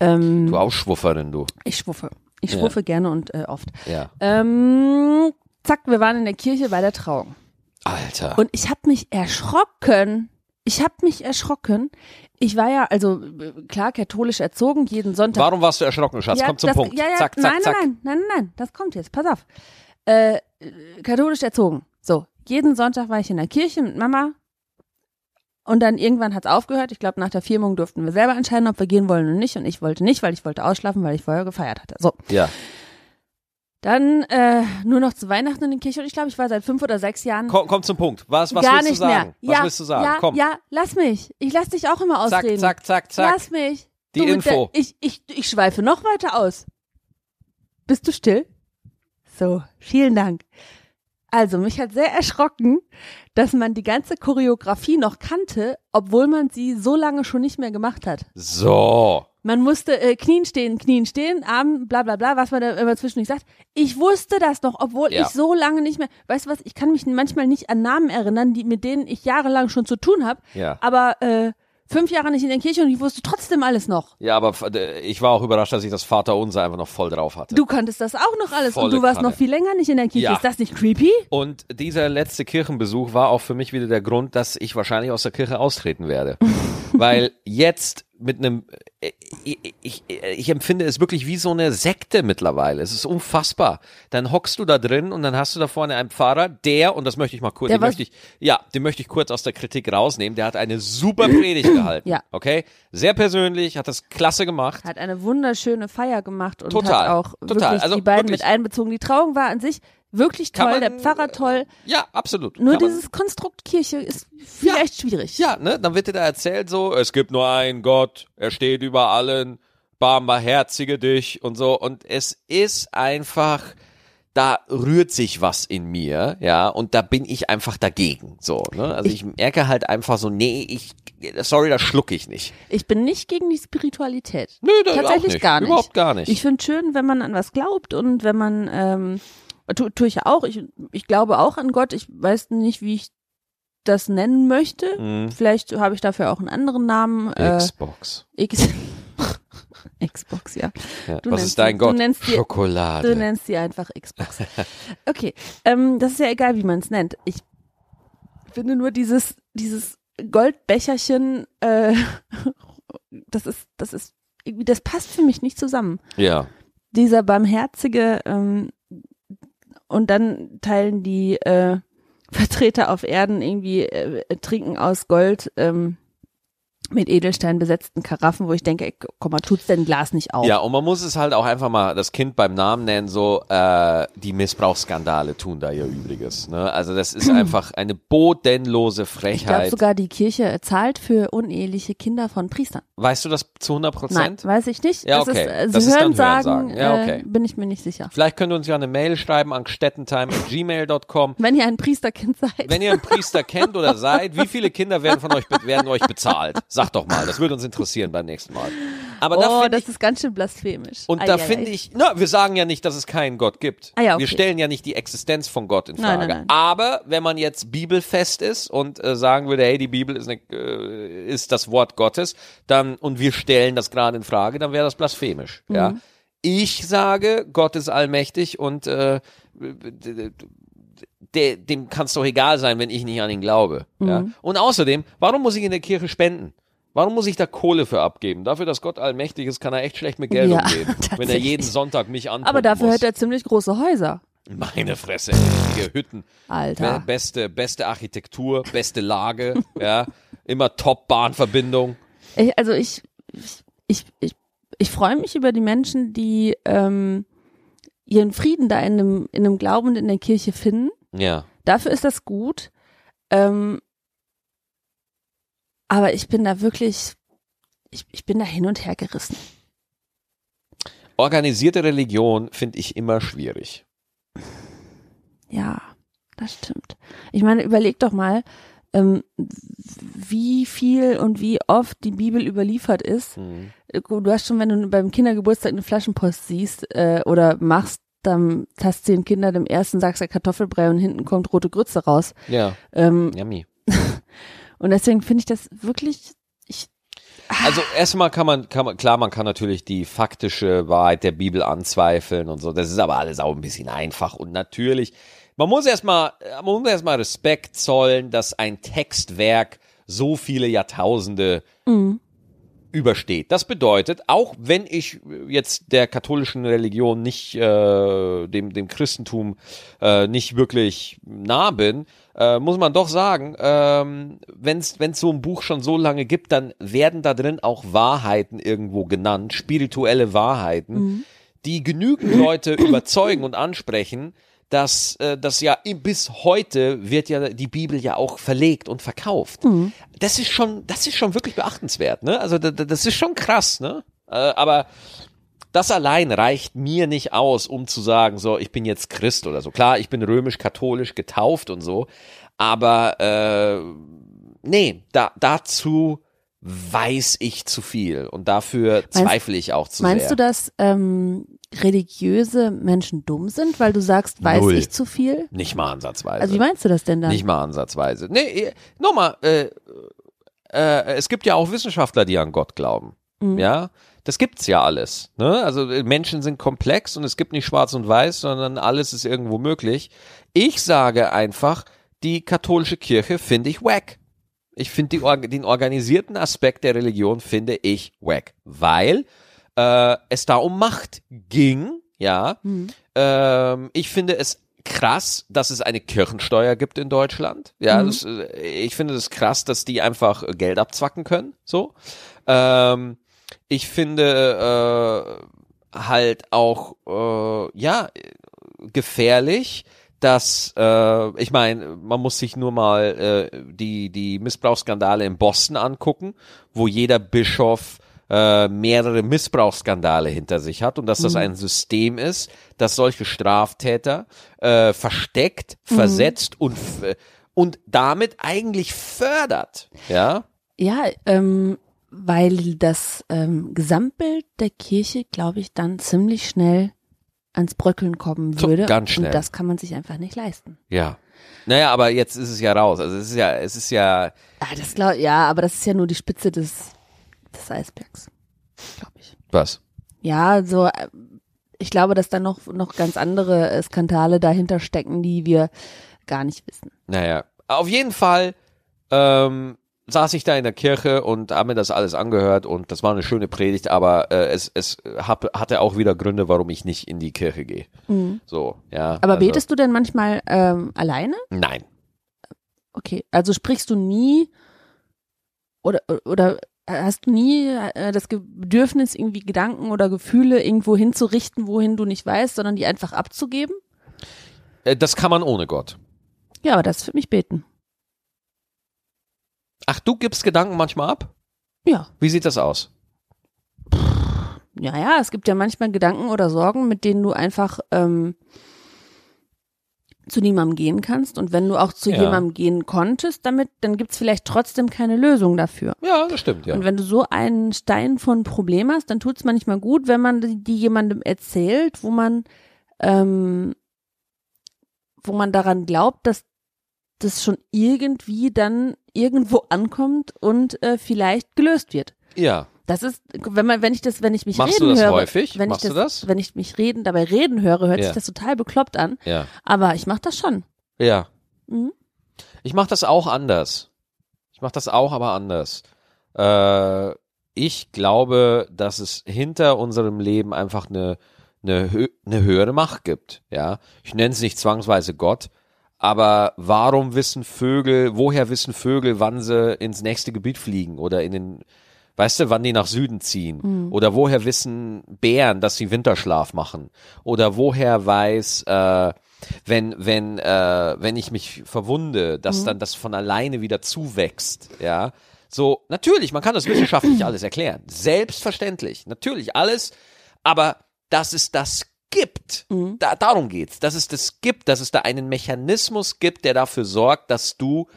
Ähm, Du Ausschwufferin, du. Ich schwuffe. Ich Ja. schwuffe gerne und äh, oft. Ja. Ähm, zack, wir waren in der Kirche bei der Trauung. Alter. Und ich habe mich erschrocken. Ich habe mich erschrocken. Ich war ja, also klar, katholisch erzogen, jeden Sonntag. Warum warst du erschrocken, Schatz? Ja, Komm zum das, Punkt. Ja, ja, zack, zack, nein, zack. nein, nein, nein, nein, das kommt jetzt. Pass auf. Äh, katholisch erzogen. So, jeden Sonntag war ich in der Kirche mit Mama. Und dann irgendwann hat's aufgehört. Ich glaube, nach der Firmung durften wir selber entscheiden, ob wir gehen wollen oder nicht. Und ich wollte nicht, weil ich wollte ausschlafen, weil ich vorher gefeiert hatte. So, Ja. Dann äh, nur noch zu Weihnachten in der Kirche und ich glaube, ich war seit fünf oder sechs Jahren Komm, komm zum Punkt. Was, was gar willst nicht du sagen? mehr. Was ja, willst du sagen? Ja, komm. ja, lass mich. Ich lass dich auch immer zack, ausreden. zack, zack, zack. Lass mich. Die Du Info. Der, ich, ich, ich schweife noch weiter aus. Bist du still? So, vielen Dank. Also, mich hat sehr erschrocken, dass man die ganze Choreografie noch kannte, obwohl man sie so lange schon nicht mehr gemacht hat. So. Man musste äh, Knien stehen, Knien stehen, Arm, bla bla bla, was man da immer zwischendurch sagt. Ich wusste das noch, obwohl Ja. ich so lange nicht mehr, weißt du was, ich kann mich manchmal nicht an Namen erinnern, die, mit denen ich jahrelang schon zu tun habe, Ja. aber äh, fünf Jahre nicht in der Kirche und ich wusste trotzdem alles noch. Ja, aber ich war auch überrascht, dass ich das Vaterunser einfach noch voll drauf hatte. Du kanntest das auch noch alles Volle und du warst Kanne. noch viel länger nicht in der Kirche. Ja. Ist das nicht creepy? Und dieser letzte Kirchenbesuch war auch für mich wieder der Grund, dass ich wahrscheinlich aus der Kirche austreten werde. Weil jetzt mit einem, äh, ich, ich, ich empfinde es wirklich wie so eine Sekte mittlerweile. Es ist unfassbar. Dann hockst du da drin und dann hast du da vorne einen Pfarrer, der, und das möchte ich mal kurz, Der den was- möchte ich, ja, den möchte ich kurz aus der Kritik rausnehmen, der hat eine super Predigt gehalten. Ja. Okay? Sehr persönlich, hat das klasse gemacht. Hat eine wunderschöne Feier gemacht und Total, hat auch total. wirklich Also die beiden wirklich. mit einbezogen. Die Trauung war an sich wirklich toll, man, der Pfarrer toll. Ja, absolut. Nur Kann man- dieses Konstrukt Kirche ist vielleicht schwierig. Ja, ne, dann wird dir da erzählt so, es gibt nur einen Gott, er steht über allen, barmherzige dich und so. Und es ist einfach, da rührt sich was in mir, ja, und da bin ich einfach dagegen, so, ne. Also ich, merke halt einfach so, nee, ich, sorry, das schlucke ich nicht. Ich bin nicht gegen die Spiritualität. Nö, das Tatsächlich auch nicht. gar nicht. Überhaupt gar nicht. Ich finde schön, wenn man an was glaubt und wenn man, ähm, tu, tue ich ja auch, ich, ich glaube auch an Gott, ich weiß nicht, wie ich das nennen möchte. Mhm. Vielleicht habe ich dafür auch einen anderen Namen. Äh, Xbox. X Xbox, ja. Ja. du Was ist dein die- du Gott? nennst die- Schokolade. Du nennst sie einfach Xbox. Okay, ähm, das ist ja egal, wie man es nennt. Ich finde nur dieses, dieses Goldbecherchen, äh, das ist, das ist, irgendwie, das passt für mich nicht zusammen. ja. Dieser barmherzige, ähm, und dann teilen die äh, Vertreter auf Erden irgendwie äh, trinken aus Gold ähm, mit Edelstein besetzten Karaffen, wo ich denke, ey, komm mal, tut's denn Glas nicht auf? Ja, und man muss es halt auch einfach mal das Kind beim Namen nennen, so äh, die Missbrauchsskandale tun da ihr Übriges. Ne? Also das ist einfach eine bodenlose Ich glaube Frechheit. sogar, die Kirche zahlt für uneheliche Kinder von Priestern. weißt du das zu 100 Nein, Prozent? weiß ich nicht. Ja, Das okay. ist, äh, Das Sie ist dann hören sagen, Hörensagen. Ja, okay. äh, bin ich mir nicht sicher. Vielleicht könnt ihr uns ja eine Mail schreiben an gstettentime.gmail.com. Wenn ihr ein Priesterkind seid. Wenn ihr einen Priester kennt oder seid, wie viele Kinder werden von euch werden euch bezahlt? Sagt doch mal, das würde uns interessieren beim nächsten Mal. Aber da oh, finde das ich ist ganz schön blasphemisch. Und Ei, da finde ich, na, wir sagen ja nicht, dass es keinen Gott gibt. Ah ja, okay. Wir stellen ja nicht die Existenz von Gott in Nein, Frage. nein, nein. Aber wenn man jetzt bibelfest ist und äh, sagen würde, hey, die Bibel ist, eine, äh, ist das Wort Gottes, dann und wir stellen das gerade in Frage, dann wäre das blasphemisch. Mhm. Ja. Ich sage, Gott ist allmächtig und äh, dem kann es doch egal sein, wenn ich nicht an ihn glaube. Ja? Mhm. Und außerdem, warum muss ich in der Kirche spenden? Warum muss ich da Kohle für abgeben? Dafür, dass Gott allmächtig ist, kann er echt schlecht mit Geld Ja, umgehen. Wenn er jeden Sonntag mich anpumpen Aber dafür muss. hat er ziemlich große Häuser. Meine Fresse, richtige Hütten. Alter. beste, beste Architektur, beste Lage, ja. Immer Top-Bahnverbindung. Also ich, ich, ich, ich, ich freue mich über die Menschen, die ähm, ihren Frieden da in einem, in einem Glauben und in der Kirche finden. Ja. Dafür ist das gut. Ähm, aber ich bin da wirklich, ich, ich bin da hin und her gerissen. Organisierte Religion finde ich immer schwierig. Ja, das stimmt. Ich meine, überleg doch mal, ähm, wie viel und wie oft die Bibel überliefert ist. Mhm. Du hast schon, wenn du beim Kindergeburtstag eine Flaschenpost siehst äh, oder machst, dann hast zehn Kinder, dem ersten sagst du Kartoffelbrei und hinten kommt rote Grütze raus. Ja, Ähm, yummy. Und deswegen finde ich das wirklich, ich, Also erstmal kann man, kann man, klar, man kann natürlich die faktische Wahrheit der Bibel anzweifeln und so. Das ist aber alles auch ein bisschen einfach und natürlich. Man muss erstmal, man muss erstmal Respekt zollen, dass ein Textwerk so viele Jahrtausende übersteht. Das bedeutet, auch wenn ich jetzt der katholischen Religion nicht, äh, dem, dem Christentum äh, nicht wirklich nah bin, äh, muss man doch sagen, ähm, wenn es so ein Buch schon so lange gibt, dann werden da drin auch Wahrheiten irgendwo genannt, spirituelle Wahrheiten, die genügend Leute überzeugen und ansprechen, dass äh, das ja bis heute wird ja die Bibel ja auch verlegt und verkauft. Das ist schon, das ist schon wirklich beachtenswert, ne? Also da- da- das ist schon krass, ne? Äh, aber das allein reicht mir nicht aus, um zu sagen, so, ich bin jetzt Christ oder so. Klar, ich bin römisch-katholisch getauft und so, aber äh, nee, da, dazu weiß ich zu viel und dafür zweifle ich auch zu Meinst sehr. du, dass ähm, religiöse Menschen dumm sind, weil du sagst, weiß Null. ich zu viel? Nicht mal ansatzweise. Also wie meinst du das denn dann? Nicht mal ansatzweise. Nee, eh, nochmal, äh, äh, es gibt ja auch Wissenschaftler, die an Gott glauben. Mhm. Ja, das gibt's ja alles. Ne? Also äh, Menschen sind komplex und es gibt nicht schwarz und weiß, sondern alles ist irgendwo möglich. Ich sage einfach, die katholische Kirche finde ich wack. Ich finde die den organisierten Aspekt der Religion finde ich wack, weil äh, es da um Macht ging, ja. Hm. Ähm, ich finde es krass, dass es eine Kirchensteuer gibt in Deutschland. Ja, Mhm. das, äh, ich finde es krass, dass die einfach äh, Geld abzwacken können. So. Ähm, ich finde äh, halt auch äh, ja gefährlich, dass äh, ich meine, man muss sich nur mal äh, die die Missbrauchsskandale in Boston angucken, wo jeder Bischof äh, mehrere Missbrauchsskandale hinter sich hat und dass das ein System ist, das solche Straftäter äh, versteckt, versetzt und und damit eigentlich fördert, ja? Ja, ähm, weil das ähm, Gesamtbild der Kirche, glaube ich, dann ziemlich schnell ans Bröckeln kommen würde. ganz schnell. Und das kann man sich einfach nicht leisten. Ja. Naja, aber jetzt ist es ja raus. Also es ist ja, es ist ja, Ah, das glaub, ja, aber das ist ja nur die Spitze des, des Eisbergs, glaube ich. was? Ja, so, äh, ich glaube, dass da noch, noch ganz andere äh, Skandale dahinter stecken, die wir gar nicht wissen. Naja, auf jeden Fall ähm, saß ich da in der Kirche und habe mir das alles angehört und das war eine schöne Predigt, aber äh, es, es hab, hatte auch wieder Gründe, warum ich nicht in die Kirche gehe. So, ja. Mhm. Aber also, betest du denn manchmal ähm, alleine? Nein. Okay, also sprichst du nie oder oder hast du nie äh, das Bedürfnis, irgendwie Gedanken oder Gefühle irgendwo hinzurichten, wohin du nicht weißt, sondern die einfach abzugeben? Äh, das kann man ohne Gott. Ja, aber das ist für mich beten. Ach, du gibst Gedanken manchmal ab? Ja. Wie sieht das aus? Ja, ja, es gibt ja manchmal Gedanken oder Sorgen, mit denen du einfach ähm, zu niemandem gehen kannst. Und wenn du auch zu Ja. jemandem gehen konntest damit, dann gibt's vielleicht trotzdem keine Lösung dafür. Ja, das stimmt, ja. Und wenn du so einen Stein von Problem hast, dann tut's manchmal gut, wenn man die, die jemandem erzählt, wo man, ähm, wo man daran glaubt, dass das schon irgendwie dann irgendwo ankommt und äh, vielleicht gelöst wird. Ja. Das ist, wenn man, wenn ich das, wenn ich mich Machst reden du das höre, häufig? wenn Machst ich du das, das? wenn ich mich reden, dabei reden höre, hört Ja. sich das total bekloppt an. Ja. Aber ich mache das schon. Ja. Mhm. Ich mache das auch anders. Ich mache das auch, aber anders. Äh, ich glaube, dass es hinter unserem Leben einfach eine, eine, eine höhere Macht gibt. Ja, ich nenne es nicht zwangsweise Gott, aber warum wissen Vögel, woher wissen Vögel, wann sie ins nächste Gebiet fliegen oder in den, weißt du, wann die nach Süden ziehen? Oder woher wissen Bären, dass sie Winterschlaf machen? Oder woher weiß, äh, wenn, wenn, äh, wenn ich mich verwunde, dass dann das von alleine wieder zuwächst, ja. So, natürlich, man kann das wissenschaftlich alles erklären. Selbstverständlich. Natürlich alles. Aber dass es das gibt, da, darum geht's. Dass es das gibt, dass es da einen Mechanismus gibt, der dafür sorgt, dass du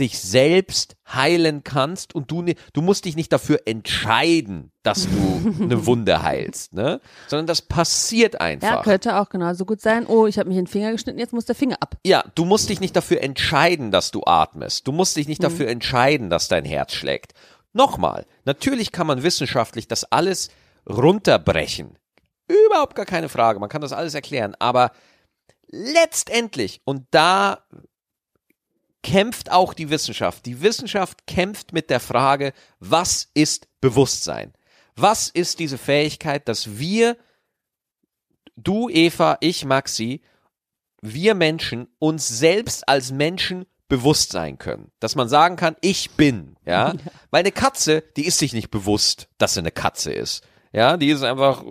dich selbst heilen kannst und du, ne- du musst dich nicht dafür entscheiden, dass du eine Wunde heilst, ne? Sondern das passiert Ja, einfach. könnte auch genauso gut sein. Oh, ich habe mich in den Finger geschnitten, jetzt muss der Finger ab. Ja, du musst dich nicht dafür entscheiden, dass du atmest. Du musst dich nicht Mhm. dafür entscheiden, dass dein Herz schlägt. Nochmal, natürlich kann man wissenschaftlich das alles runterbrechen. Überhaupt gar keine Frage, man kann das alles erklären, aber letztendlich, und da kämpft auch die Wissenschaft. Die Wissenschaft kämpft mit der Frage, was ist Bewusstsein? Was ist diese Fähigkeit, dass wir, du Eva, ich Maxi, wir Menschen uns selbst als Menschen bewusst sein können. Dass man sagen kann, ich bin, ja. Weil eine Katze, die ist sich nicht bewusst, dass sie eine Katze ist. Ja, die ist einfach,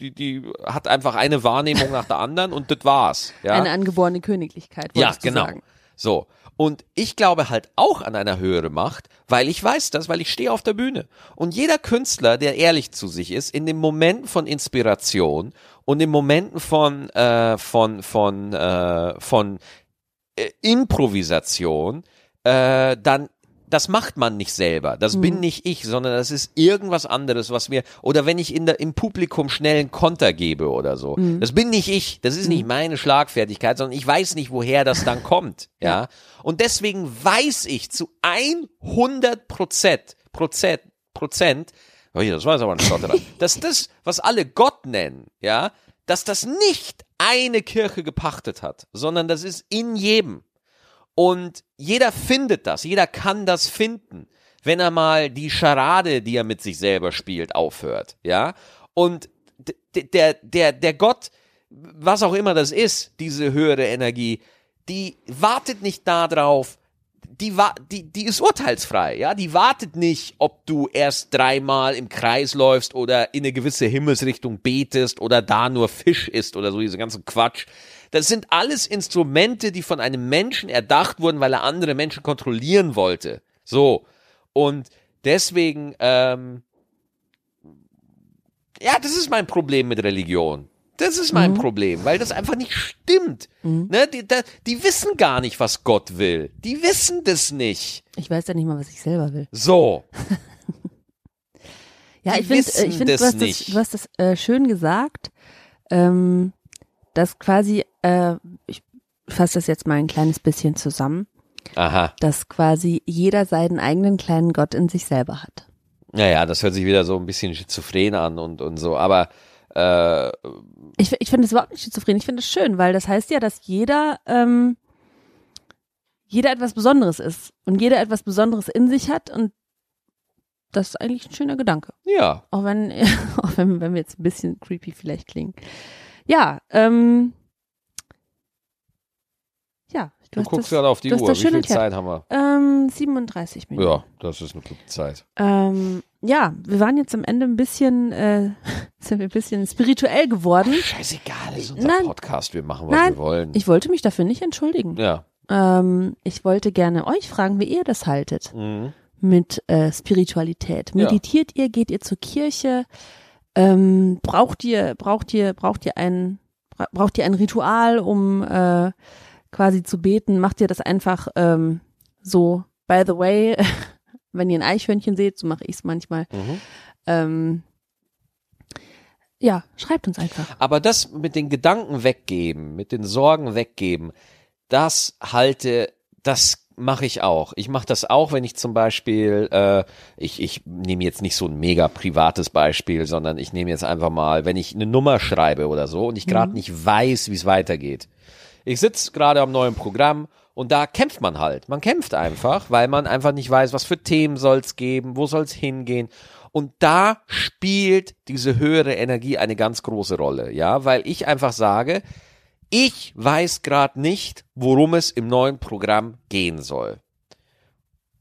die, die hat einfach eine Wahrnehmung nach der anderen und das war's. Ja? Eine angeborene Königlichkeit, Ja, genau. sagen. So. Und ich glaube halt auch an einer höhere Macht, weil ich weiß das, weil ich stehe auf der Bühne. Und jeder Künstler, der ehrlich zu sich ist, in den Momenten von Inspiration und in Momenten von, äh, von, von, äh, von äh, Improvisation, äh, dann das macht man nicht selber. Das bin nicht ich, sondern das ist irgendwas anderes, was mir, oder wenn ich in der, im Publikum schnell einen Konter gebe oder so. Das bin nicht ich. Das ist nicht meine Schlagfertigkeit, sondern ich weiß nicht, woher das dann kommt. Ja. Und deswegen weiß ich zu 100 Prozent, Prozent, Prozent, oh das war jetzt aber ein Stotterer, dass das, was alle Gott nennen, ja, dass das nicht eine Kirche gepachtet hat, sondern das ist in jedem. Und jeder findet das, jeder kann das finden, wenn er mal die Scharade, die er mit sich selber spielt, aufhört, ja. Und der, der, der Gott, was auch immer das ist, diese höhere Energie, die wartet nicht darauf, die, die, die ist urteilsfrei, ja, die wartet nicht, ob du erst dreimal im Kreis läufst oder in eine gewisse Himmelsrichtung betest oder da nur Fisch isst oder so, diese ganzen Quatsch. Das sind alles Instrumente, die von einem Menschen erdacht wurden, weil er andere Menschen kontrollieren wollte. So. Und deswegen, ähm, ja, das ist mein Problem mit Religion. Das ist mein Problem, weil das einfach nicht stimmt. Ne? Die, da, die wissen gar nicht, was Gott will. Die wissen das nicht. Ich weiß ja nicht mal, was ich selber will. So. Ja, Die ich finde, wissen ich finde, das du hast das, nicht. du hast das äh, schön gesagt, ähm, dass quasi, äh, ich fasse das jetzt mal ein kleines bisschen zusammen, Aha. dass quasi jeder seinen eigenen kleinen Gott in sich selber hat. Naja, das hört sich wieder so ein bisschen schizophren an und, und so. Aber äh, Ich, ich finde das überhaupt nicht schizophren. Ich finde es schön, weil das heißt ja, dass jeder, ähm, jeder etwas Besonderes ist und jeder etwas Besonderes in sich hat und das ist eigentlich ein schöner Gedanke. ja, Auch wenn, auch wenn, wenn wir jetzt ein bisschen creepy vielleicht klingen. Ja, ähm, ja. du hast guckst das- gerade auf die du Uhr. Wie viel erklärt. Zeit haben wir? Ähm, 37 Minuten. Ja, das ist eine gute Zeit. Ähm, ja, wir waren jetzt am Ende ein bisschen, äh, sind wir ein bisschen spirituell geworden. Scheißegal, das ist unser Nein. Podcast. Wir machen, was Nein, wir wollen. Ich wollte mich dafür nicht entschuldigen. ja. Ähm, ich wollte gerne euch fragen, wie ihr das haltet Mhm. mit äh, Spiritualität. Ja. Meditiert ihr, geht ihr zur Kirche? Ähm, braucht ihr, braucht ihr, braucht ihr ein, bra- braucht ihr ein Ritual, um äh, quasi zu beten? Macht ihr das einfach ähm, so, by the way, wenn ihr ein Eichhörnchen seht, so mache ich es manchmal. Mhm. Ähm, ja, schreibt uns einfach. Aber das mit den Gedanken weggeben, mit den Sorgen weggeben, das halte, das mache ich auch. Ich mache das auch, wenn ich zum Beispiel, äh, ich, ich nehme jetzt nicht so ein mega privates Beispiel, sondern ich nehme jetzt einfach mal, wenn ich eine Nummer schreibe oder so und ich gerade nicht weiß, wie es weitergeht. Ich sitze gerade am neuen Programm und da kämpft man halt. Man kämpft einfach, weil man einfach nicht weiß, was für Themen soll's geben, wo soll's hingehen. Und da spielt diese höhere Energie eine ganz große Rolle, ja, weil ich einfach sage, ich weiß gerade nicht, worum es im neuen Programm gehen soll.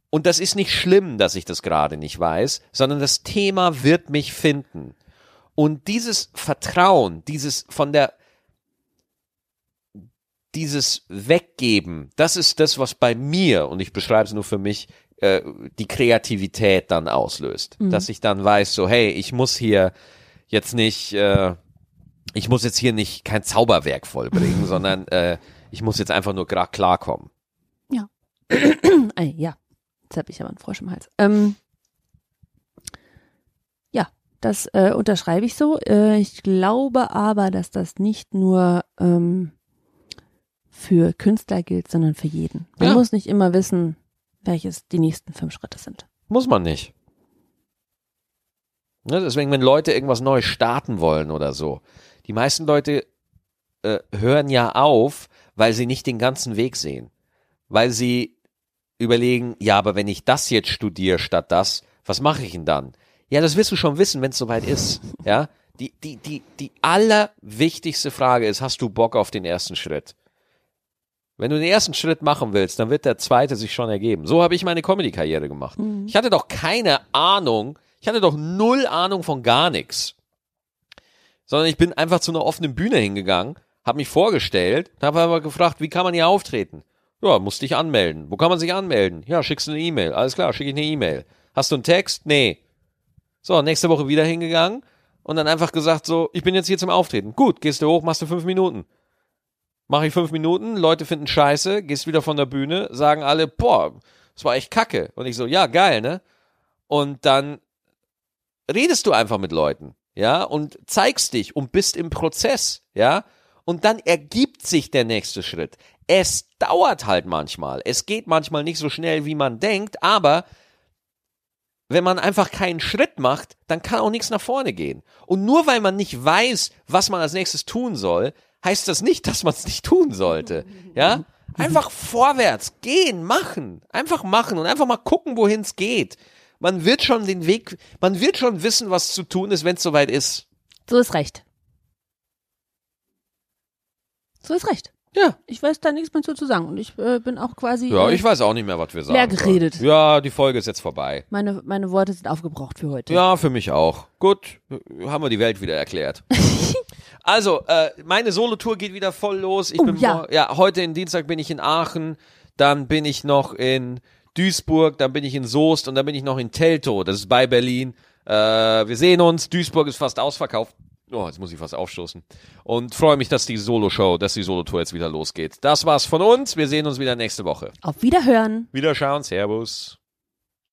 Und das ist nicht schlimm, dass ich das gerade nicht weiß, sondern das Thema wird mich finden. Und dieses Vertrauen, dieses von der, dieses Weggeben, das ist das, was bei mir, und ich beschreibe es nur für mich, äh, die Kreativität dann auslöst. Dass ich dann weiß, so, hey, ich muss hier jetzt nicht, äh, ich muss jetzt hier nicht kein Zauberwerk vollbringen, sondern äh, ich muss jetzt einfach nur gerade klarkommen. Ei, ja, jetzt habe ich aber einen Frosch im Hals. Ähm, ja, das äh, unterschreibe ich so. Äh, ich glaube aber, dass das nicht nur ähm, für Künstler gilt, sondern für jeden. Man Ja. muss nicht immer wissen, welches die nächsten fünf Schritte sind. Muss man nicht. Ne, deswegen, wenn Leute irgendwas Neues starten wollen oder so, die meisten Leute äh, hören ja auf, weil sie nicht den ganzen Weg sehen. Weil sie überlegen, ja, aber wenn ich das jetzt studiere statt das, was mache ich denn dann? Ja, das wirst du schon wissen, wenn es soweit ist. Ja, die, die, die, die allerwichtigste Frage ist, hast du Bock auf den ersten Schritt? Wenn du den ersten Schritt machen willst, dann wird der zweite sich schon ergeben. So habe ich meine Comedy-Karriere gemacht. Ich hatte doch keine Ahnung, ich hatte doch null Ahnung von gar nichts. Sondern ich bin einfach zu einer offenen Bühne hingegangen, habe mich vorgestellt, habe aber gefragt, wie kann man hier auftreten? Ja, musste ich anmelden. Wo kann man sich anmelden? Ja, schickst du eine E-Mail. Alles klar, schicke ich eine E-Mail. Hast du einen Text? Nee. So, nächste Woche wieder hingegangen und dann einfach gesagt so, ich bin jetzt hier zum Auftreten. Gut, gehst du hoch, machst du fünf Minuten. Mach ich fünf Minuten, Leute finden scheiße, gehst wieder von der Bühne, sagen alle, boah, das war echt kacke. Und ich so, ja, geil, ne? Und dann redest du einfach mit Leuten, ja, und zeigst dich und bist im Prozess, ja, und dann ergibt sich der nächste Schritt. Es dauert halt manchmal. Es geht manchmal nicht so schnell, wie man denkt, aber wenn man einfach keinen Schritt macht, dann kann auch nichts nach vorne gehen. Und nur weil man nicht weiß, was man als nächstes tun soll, heißt das nicht, dass man es nicht tun sollte. Ja? Einfach vorwärts, gehen, machen. Einfach machen und einfach mal gucken, wohin es geht. Man wird schon den Weg, man wird schon wissen, was zu tun ist, wenn es soweit ist. So ist recht. So ist recht. Ja. Ich weiß da nichts mehr zu, zu sagen und ich äh, bin auch quasi. Ja, äh, ich weiß auch nicht mehr, was wir sagen. leer geredet. sollen. Ja, die Folge ist jetzt vorbei. meine, meine Worte sind aufgebraucht für heute. Ja, für mich auch. Gut, haben wir die Welt wieder erklärt. also, äh, meine Solo-Tour geht wieder voll los. Ich Oh, bin ja. ja, heute in Dienstag bin ich in Aachen, dann bin ich noch in Duisburg, dann bin ich in Soest und dann bin ich noch in Teltow, das ist bei Berlin. Äh, wir sehen uns, Duisburg ist fast ausverkauft. Oh, jetzt muss ich fast aufstoßen. Und freue mich, dass die Solo-Show, dass die Solo-Tour jetzt wieder losgeht. Das war's von uns. Wir sehen uns wieder nächste Woche. Auf Wiederhören. Wiederschauen. Servus.